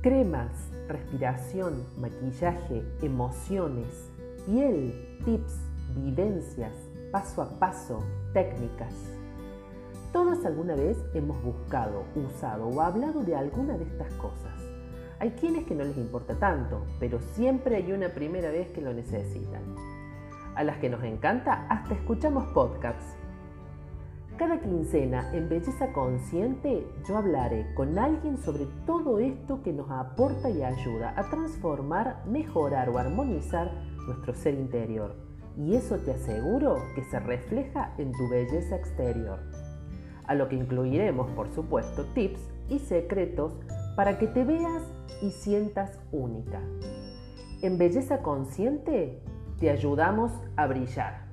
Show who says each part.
Speaker 1: Cremas, respiración, maquillaje, emociones, piel, tips, vivencias, paso a paso, técnicas. Todos alguna vez hemos buscado, usado o hablado de alguna de estas cosas. Hay quienes que no les importa tanto, pero siempre hay una primera vez que lo necesitan. A las que nos encanta, hasta escuchamos podcasts. Cada quincena en Belleza Consciente yo hablaré con alguien sobre todo esto que nos aporta y ayuda a transformar, mejorar o armonizar nuestro ser interior. Y eso te aseguro que se refleja en tu belleza exterior. A lo que incluiremos, por supuesto, tips y secretos para que te veas y sientas única. En Belleza Consciente te ayudamos a brillar.